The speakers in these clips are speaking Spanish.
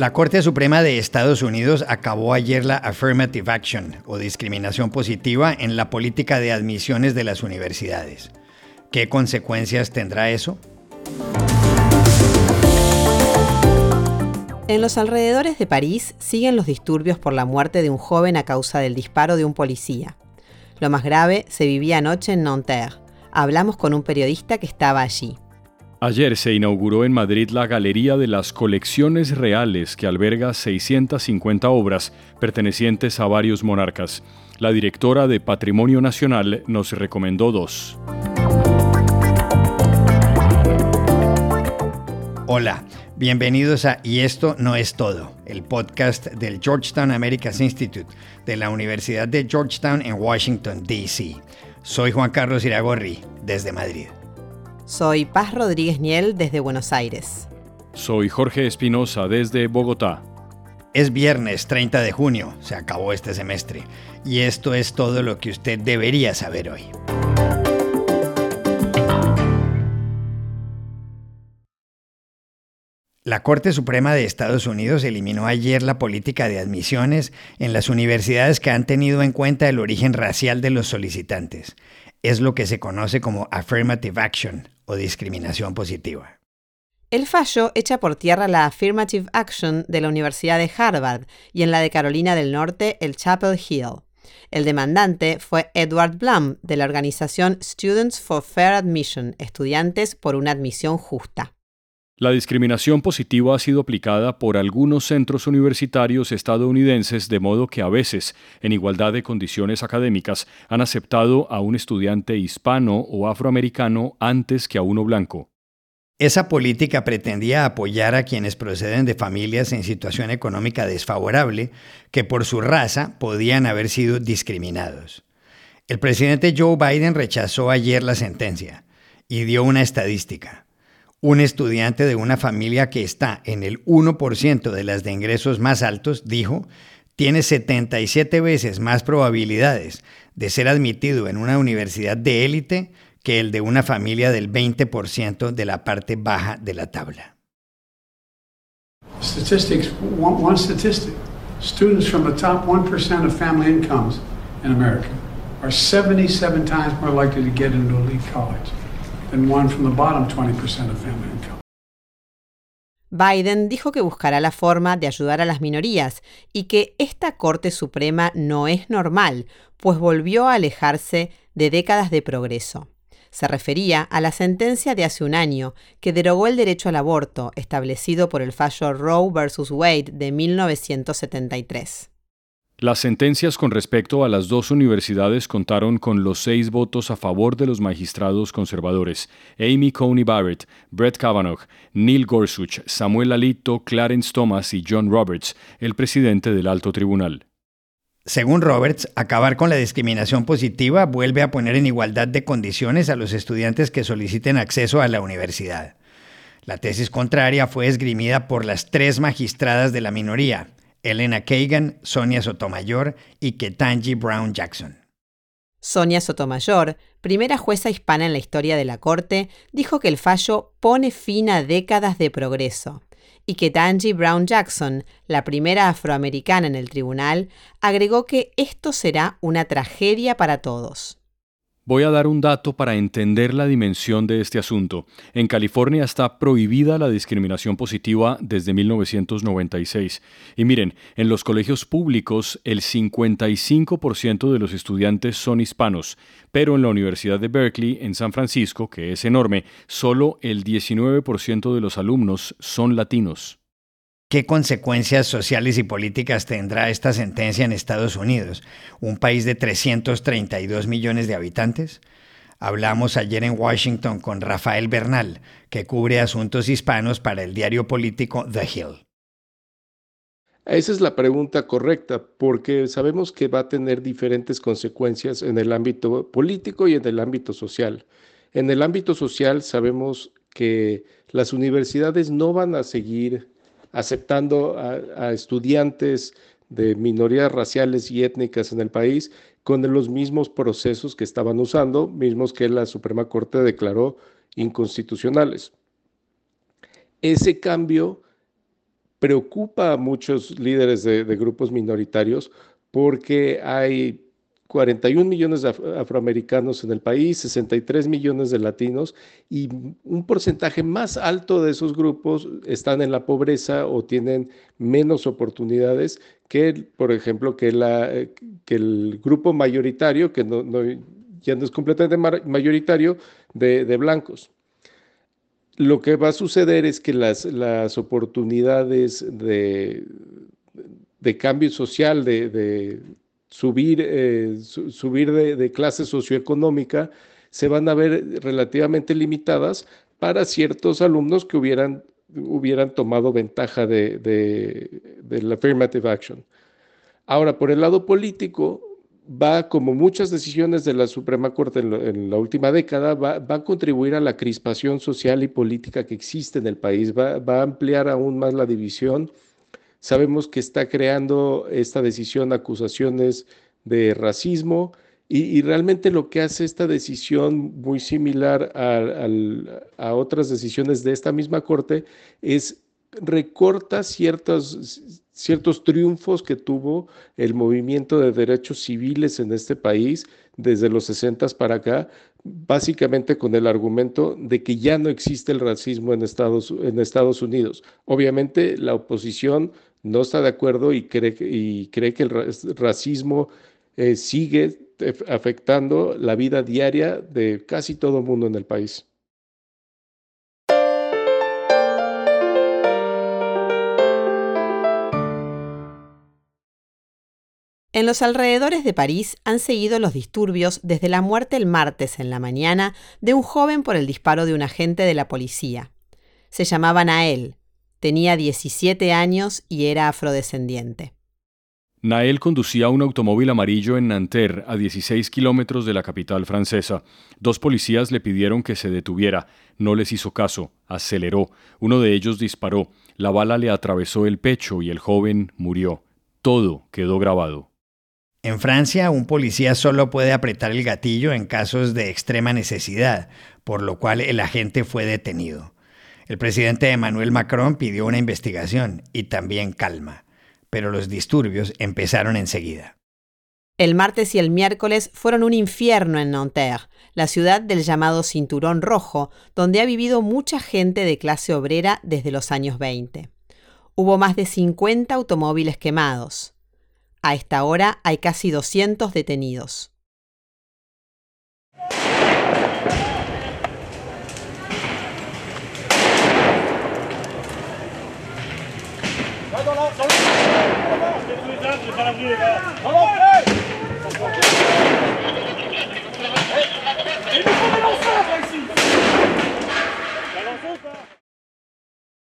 La Corte Suprema de Estados Unidos acabó ayer la Affirmative Action o discriminación positiva en la política de admisiones de las universidades. ¿Qué consecuencias tendrá eso? En los alrededores de París siguen los disturbios por la muerte de un joven a causa del disparo de un policía. Lo más grave se vivía anoche en Nanterre. Hablamos con un periodista que estaba allí. Ayer se inauguró en Madrid la Galería de las Colecciones Reales que alberga 650 obras pertenecientes a varios monarcas. La directora de Patrimonio Nacional nos recomendó dos. Hola, bienvenidos a Y esto no es todo, el podcast del Georgetown Americas Institute de la Universidad de Georgetown en Washington, D.C. Soy Juan Carlos Iragorri, desde Madrid. Soy Paz Rodríguez Niel desde Buenos Aires. Soy Jorge Espinosa desde Bogotá. Es viernes 30 de junio, se acabó este semestre, y esto es todo lo que usted debería saber hoy. La Corte Suprema de Estados Unidos eliminó ayer la política de admisiones en las universidades que han tenido en cuenta el origen racial de los solicitantes. Es lo que se conoce como affirmative action o discriminación positiva. El fallo echa por tierra la Affirmative Action de la Universidad de Harvard y en la de Carolina del Norte el Chapel Hill. El demandante fue Edward Blum de la organización Students for Fair Admission, Estudiantes por una Admisión Justa. La discriminación positiva ha sido aplicada por algunos centros universitarios estadounidenses de modo que a veces, en igualdad de condiciones académicas, han aceptado a un estudiante hispano o afroamericano antes que a uno blanco. Esa política pretendía apoyar a quienes proceden de familias en situación económica desfavorable que por su raza podían haber sido discriminados. El presidente Joe Biden rechazó ayer la sentencia y dio una estadística. Un estudiante de una familia que está en el 1% de las de ingresos más altos dijo, tiene 77 veces más probabilidades de ser admitido en una universidad de élite que el de una familia del 20% de la parte baja de la tabla. Statistics, one, one statistic. Students from the top 1% of family incomes in America are 77 times more likely to get into elite college. Biden dijo que buscará la forma de ayudar a las minorías y que esta Corte Suprema no es normal, pues volvió a alejarse de décadas de progreso. Se refería a la sentencia de hace un año que derogó el derecho al aborto establecido por el fallo Roe vs. Wade de 1973. Las sentencias con respecto a las dos universidades contaron con los seis votos a favor de los magistrados conservadores, Amy Coney Barrett, Brett Kavanaugh, Neil Gorsuch, Samuel Alito, Clarence Thomas y John Roberts, el presidente del alto tribunal. Según Roberts, acabar con la discriminación positiva vuelve a poner en igualdad de condiciones a los estudiantes que soliciten acceso a la universidad. La tesis contraria fue esgrimida por las tres magistradas de la minoría, Elena Kagan, Sonia Sotomayor y Ketanji Brown Jackson. Sonia Sotomayor, primera jueza hispana en la historia de la Corte, dijo que el fallo pone fin a décadas de progreso y Ketanji Brown Jackson, la primera afroamericana en el tribunal, agregó que esto será una tragedia para todos. Voy a dar un dato para entender la dimensión de este asunto. En California está prohibida la discriminación positiva desde 1996. Y miren, en los colegios públicos el 55% de los estudiantes son hispanos, pero en la Universidad de Berkeley, en San Francisco, que es enorme, solo el 19% de los alumnos son latinos. ¿Qué consecuencias sociales y políticas tendrá esta sentencia en Estados Unidos, un país de 332 millones de habitantes? Hablamos ayer en Washington con Rafael Bernal, que cubre asuntos hispanos para el diario político The Hill. Esa es la pregunta correcta, porque sabemos que va a tener diferentes consecuencias en el ámbito político y en el ámbito social. En el ámbito social sabemos que las universidades no van a seguir aceptando a, estudiantes de minorías raciales y étnicas en el país con los mismos procesos que estaban usando, mismos que la Suprema Corte declaró inconstitucionales. Ese cambio preocupa a muchos líderes de, grupos minoritarios porque hay 41 millones de afroamericanos en el país, 63 millones de latinos y un porcentaje más alto de esos grupos están en la pobreza o tienen menos oportunidades que, por ejemplo, que, el grupo mayoritario, que ya no es completamente mayoritario, de, blancos. Lo que va a suceder es que las, oportunidades de, de, cambio social, de, subir, eh, subir de, clase socioeconómica, se van a ver relativamente limitadas para ciertos alumnos que hubieran, hubieran tomado ventaja de, de la affirmative action. Ahora, por el lado político, va, como muchas decisiones de la Suprema Corte en, la última década, va, a contribuir a la crispación social y política que existe en el país, va, a ampliar aún más la división. Sabemos que está creando esta decisión acusaciones de racismo y, realmente lo que hace esta decisión muy similar a otras decisiones de esta misma Corte es recorta ciertos, ciertos triunfos que tuvo el movimiento de derechos civiles en este país desde los 60 para acá, básicamente con el argumento de que ya no existe el racismo en Estados Unidos. Obviamente la oposición no está de acuerdo y cree, y cree que el racismo eh, sigue afectando la vida diaria de casi todo el mundo en el país. En los alrededores de París han seguido los disturbios desde la muerte el martes en la mañana de un joven por el disparo de un agente de la policía. Se llamaba Nael, tenía 17 años y era afrodescendiente. Nael conducía un automóvil amarillo en Nanterre, a 16 kilómetros de la capital francesa. Dos policías le pidieron que se detuviera. No les hizo caso. Aceleró. Uno de ellos disparó. La bala le atravesó el pecho y el joven murió. Todo quedó grabado. En Francia, un policía solo puede apretar el gatillo en casos de extrema necesidad, por lo cual el agente fue detenido. El presidente Emmanuel Macron pidió una investigación y también calma, pero los disturbios empezaron enseguida. El martes y el miércoles fueron un infierno en Nanterre, la ciudad del llamado Cinturón Rojo, donde ha vivido mucha gente de clase obrera desde los años 20. Hubo más de 50 automóviles quemados. A esta hora hay casi 200 detenidos.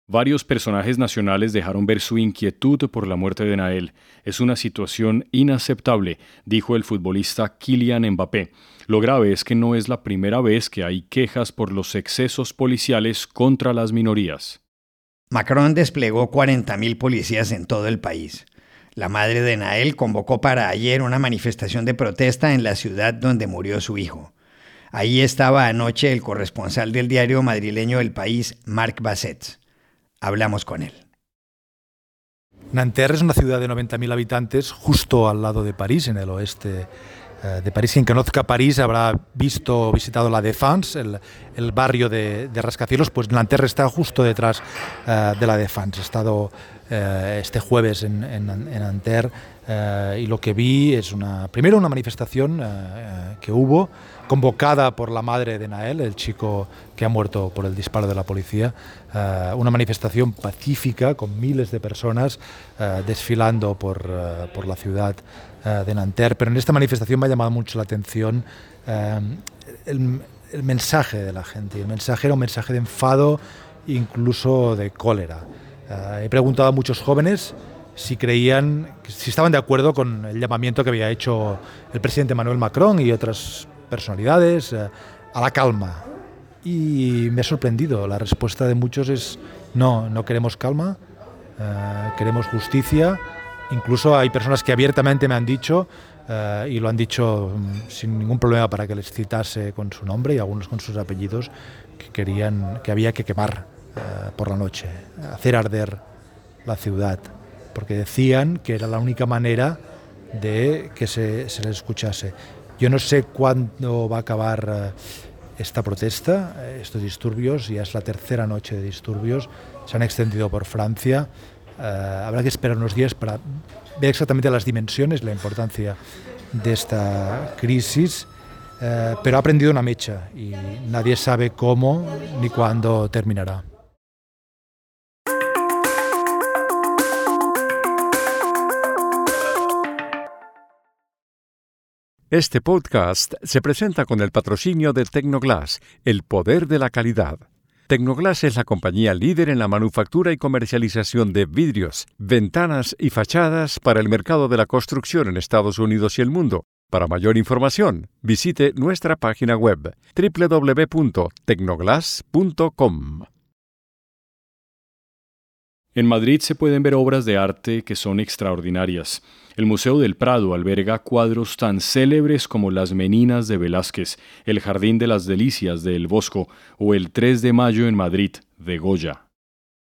Varios personajes nacionales dejaron ver su inquietud por la muerte de Nael. Es una situación inaceptable, dijo el futbolista Kylian Mbappé. Lo grave es que no es la primera vez que hay quejas por los excesos policiales contra las minorías. Macron desplegó 40.000 policías en todo el país. La madre de Nael convocó para ayer una manifestación de protesta en la ciudad donde murió su hijo. Ahí estaba anoche el corresponsal del diario madrileño El País, Marc Bassets. Hablamos con él. Nanterre es una ciudad de 90.000 habitantes justo al lado de París, en el oeste de París. Quien conozca París habrá visto o visitado la Défense, el, barrio de, rascacielos, pues Nanterre está justo detrás eh, de la Défense. He estado eh, este jueves en, en, en Nanterre y lo que vi es una, primero una manifestación que hubo convocada por la madre de Nael, el chico que ha muerto por el disparo de la policía, eh, una manifestación pacífica con miles de personas eh, desfilando por, eh, la ciudad de Nanterre. Pero en esta manifestación me ha llamado mucho la atención el, mensaje de la gente. El mensaje era un mensaje de enfado, incluso de cólera. he preguntado a muchos jóvenes si creían, si estaban de acuerdo con el llamamiento que había hecho el presidente Manuel Macron y otras personalidades a la calma. Y me ha sorprendido, la respuesta de muchos es no, no queremos calma, queremos justicia. Incluso hay personas que abiertamente me han dicho eh, y lo han dicho mm, sin ningún problema para que les citase con su nombre y algunos con sus apellidos, que querían que había que quemar eh, por la noche, hacer arder la ciudad, porque decían que era la única manera de que se, se les escuchase. Yo no sé cuándo va a acabar eh, esta protesta, estos disturbios, ya es la tercera noche de disturbios, se han extendido por Francia. habrá que esperar unos días para ve exactamente las dimensiones, la importancia de esta crisis, eh, pero ha aprendido una mecha y nadie sabe cómo ni cuándo terminará. Este podcast se presenta con el patrocinio de Tecnoglass, el poder de la calidad. Tecnoglass es la compañía líder en la manufactura y comercialización de vidrios, ventanas y fachadas para el mercado de la construcción en Estados Unidos y el mundo. Para mayor información, visite nuestra página web www.tecnoglass.com. En Madrid se pueden ver obras de arte que son extraordinarias. El Museo del Prado alberga cuadros tan célebres como Las Meninas de Velázquez, El Jardín de las Delicias de El Bosco o El 3 de Mayo en Madrid de Goya.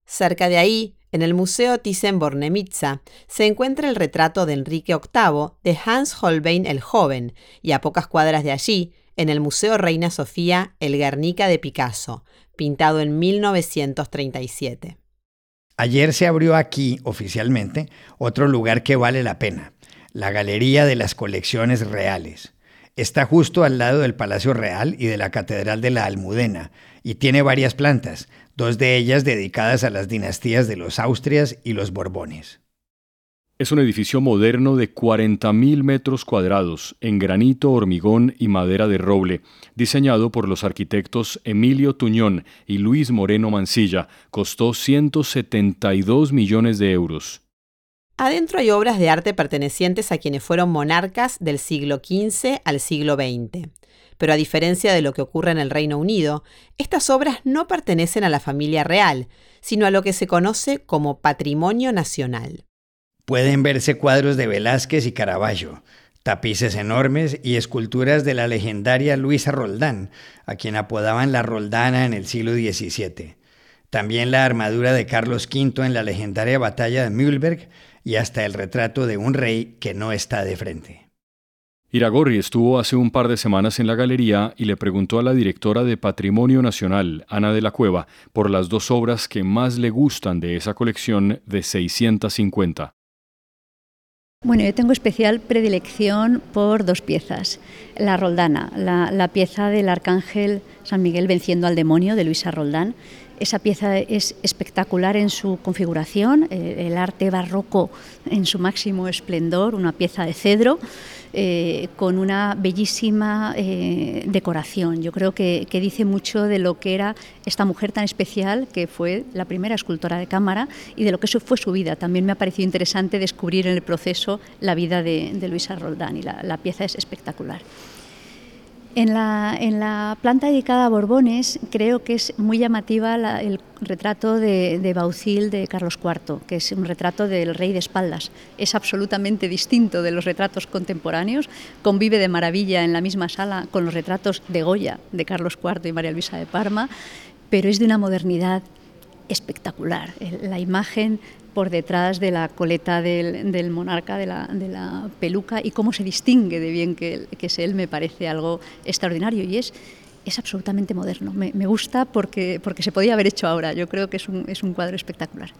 Cerca de ahí, en el Museo Thyssen-Bornemisza, se encuentra el retrato de Enrique VIII de Hans Holbein el Joven, y a pocas cuadras de allí, en el Museo Reina Sofía, el Guernica de Picasso, pintado en 1937. Ayer se abrió aquí, oficialmente, otro lugar que vale la pena, la Galería de las Colecciones Reales. Está justo al lado del Palacio Real y de la Catedral de la Almudena, y tiene varias plantas, dos de ellas dedicadas a las dinastías de los Austrias y los Borbones. Es un edificio moderno de 40.000 metros cuadrados, en granito, hormigón y madera de roble, diseñado por los arquitectos Emilio Tuñón y Luis Moreno Mancilla. Costó 172 millones de euros. Adentro hay obras de arte pertenecientes a quienes fueron monarcas del siglo XV al siglo XX. Pero a diferencia de lo que ocurre en el Reino Unido, estas obras no pertenecen a la familia real, sino a lo que se conoce como patrimonio nacional. Pueden verse cuadros de Velázquez y Caravaggio, tapices enormes y esculturas de la legendaria Luisa Roldán, a quien apodaban la Roldana en el siglo XVII. También la armadura de Carlos V en la legendaria batalla de Mühlberg y hasta el retrato de un rey que no está de frente. Iragorri estuvo hace un par de semanas en la galería y le preguntó a la directora de Patrimonio Nacional, Ana de la Cueva, por las dos obras que más le gustan de esa colección de 650. Bueno, yo tengo especial predilección por dos piezas. La Roldana, la, pieza del Arcángel San Miguel venciendo al demonio de Luisa Roldán. Esa pieza es espectacular en su configuración, eh, el arte barroco en su máximo esplendor, una pieza de cedro. Eh, con una bellísima eh, decoración. Yo creo que, dice mucho de lo que era esta mujer tan especial, que fue la primera escultora de cámara, y de lo que eso fue su vida. También me ha parecido interesante descubrir en el proceso la vida de, Luisa Roldán, y la pieza es espectacular. En la, la, planta dedicada a Borbones creo que es muy llamativa el retrato de, de, Baucil de Carlos IV, que es un retrato del rey de espaldas. Es absolutamente distinto de los retratos contemporáneos, convive de maravilla en la misma sala con los retratos de Goya, de Carlos IV y María Luisa de Parma, pero es de una modernidad espectacular. La imagen por detrás de la coleta del, monarca, de la, peluca, y cómo se distingue de bien que, es él, me parece algo extraordinario y es, es absolutamente moderno. Me, gusta porque, porque se podía haber hecho ahora. Yo creo que es un, es un cuadro espectacular.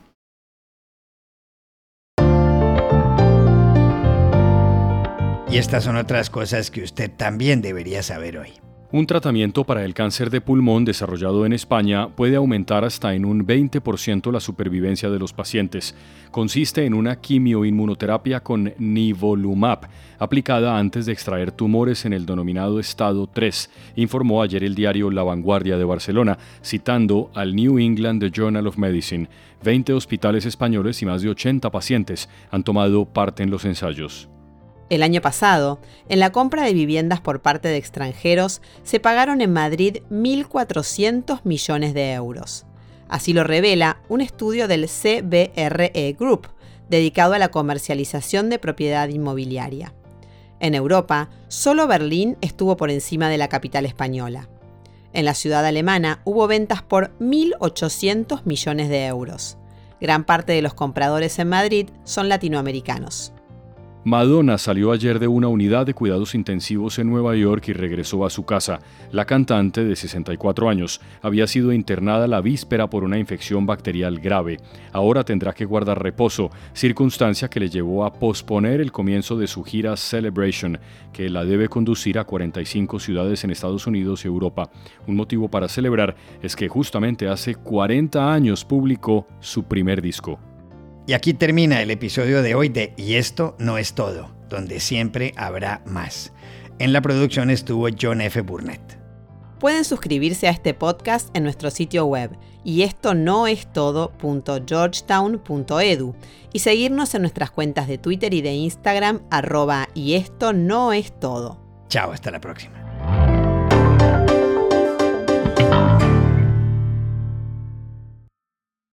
Y estas son otras cosas que usted también debería saber hoy. Un tratamiento para el cáncer de pulmón desarrollado en España puede aumentar hasta en un 20% la supervivencia de los pacientes. Consiste en una quimioinmunoterapia con nivolumab, aplicada antes de extraer tumores en el denominado estado 3, informó ayer el diario La Vanguardia de Barcelona, citando al New England Journal of Medicine. 20 hospitales españoles y más de 80 pacientes han tomado parte en los ensayos. El año pasado, en la compra de viviendas por parte de extranjeros, se pagaron en Madrid 1.400 millones de euros. Así lo revela un estudio del CBRE Group, dedicado a la comercialización de propiedad inmobiliaria. En Europa, solo Berlín estuvo por encima de la capital española. En la ciudad alemana hubo ventas por 1.800 millones de euros. Gran parte de los compradores en Madrid son latinoamericanos. Madonna salió ayer de una unidad de cuidados intensivos en Nueva York y regresó a su casa. La cantante, de 64 años, había sido internada la víspera por una infección bacterial grave. Ahora tendrá que guardar reposo, circunstancia que le llevó a posponer el comienzo de su gira Celebration, que la debe conducir a 45 ciudades en Estados Unidos y Europa. Un motivo para celebrar es que justamente hace 40 años publicó su primer disco. Y aquí termina el episodio de hoy de Y esto no es todo, donde siempre habrá más. En la producción estuvo John F. Burnett. Pueden suscribirse a este podcast en nuestro sitio web y esto no es todo.georgetown.edu y seguirnos en nuestras cuentas de Twitter y de Instagram arroba y esto no es todo. Chao, hasta la próxima.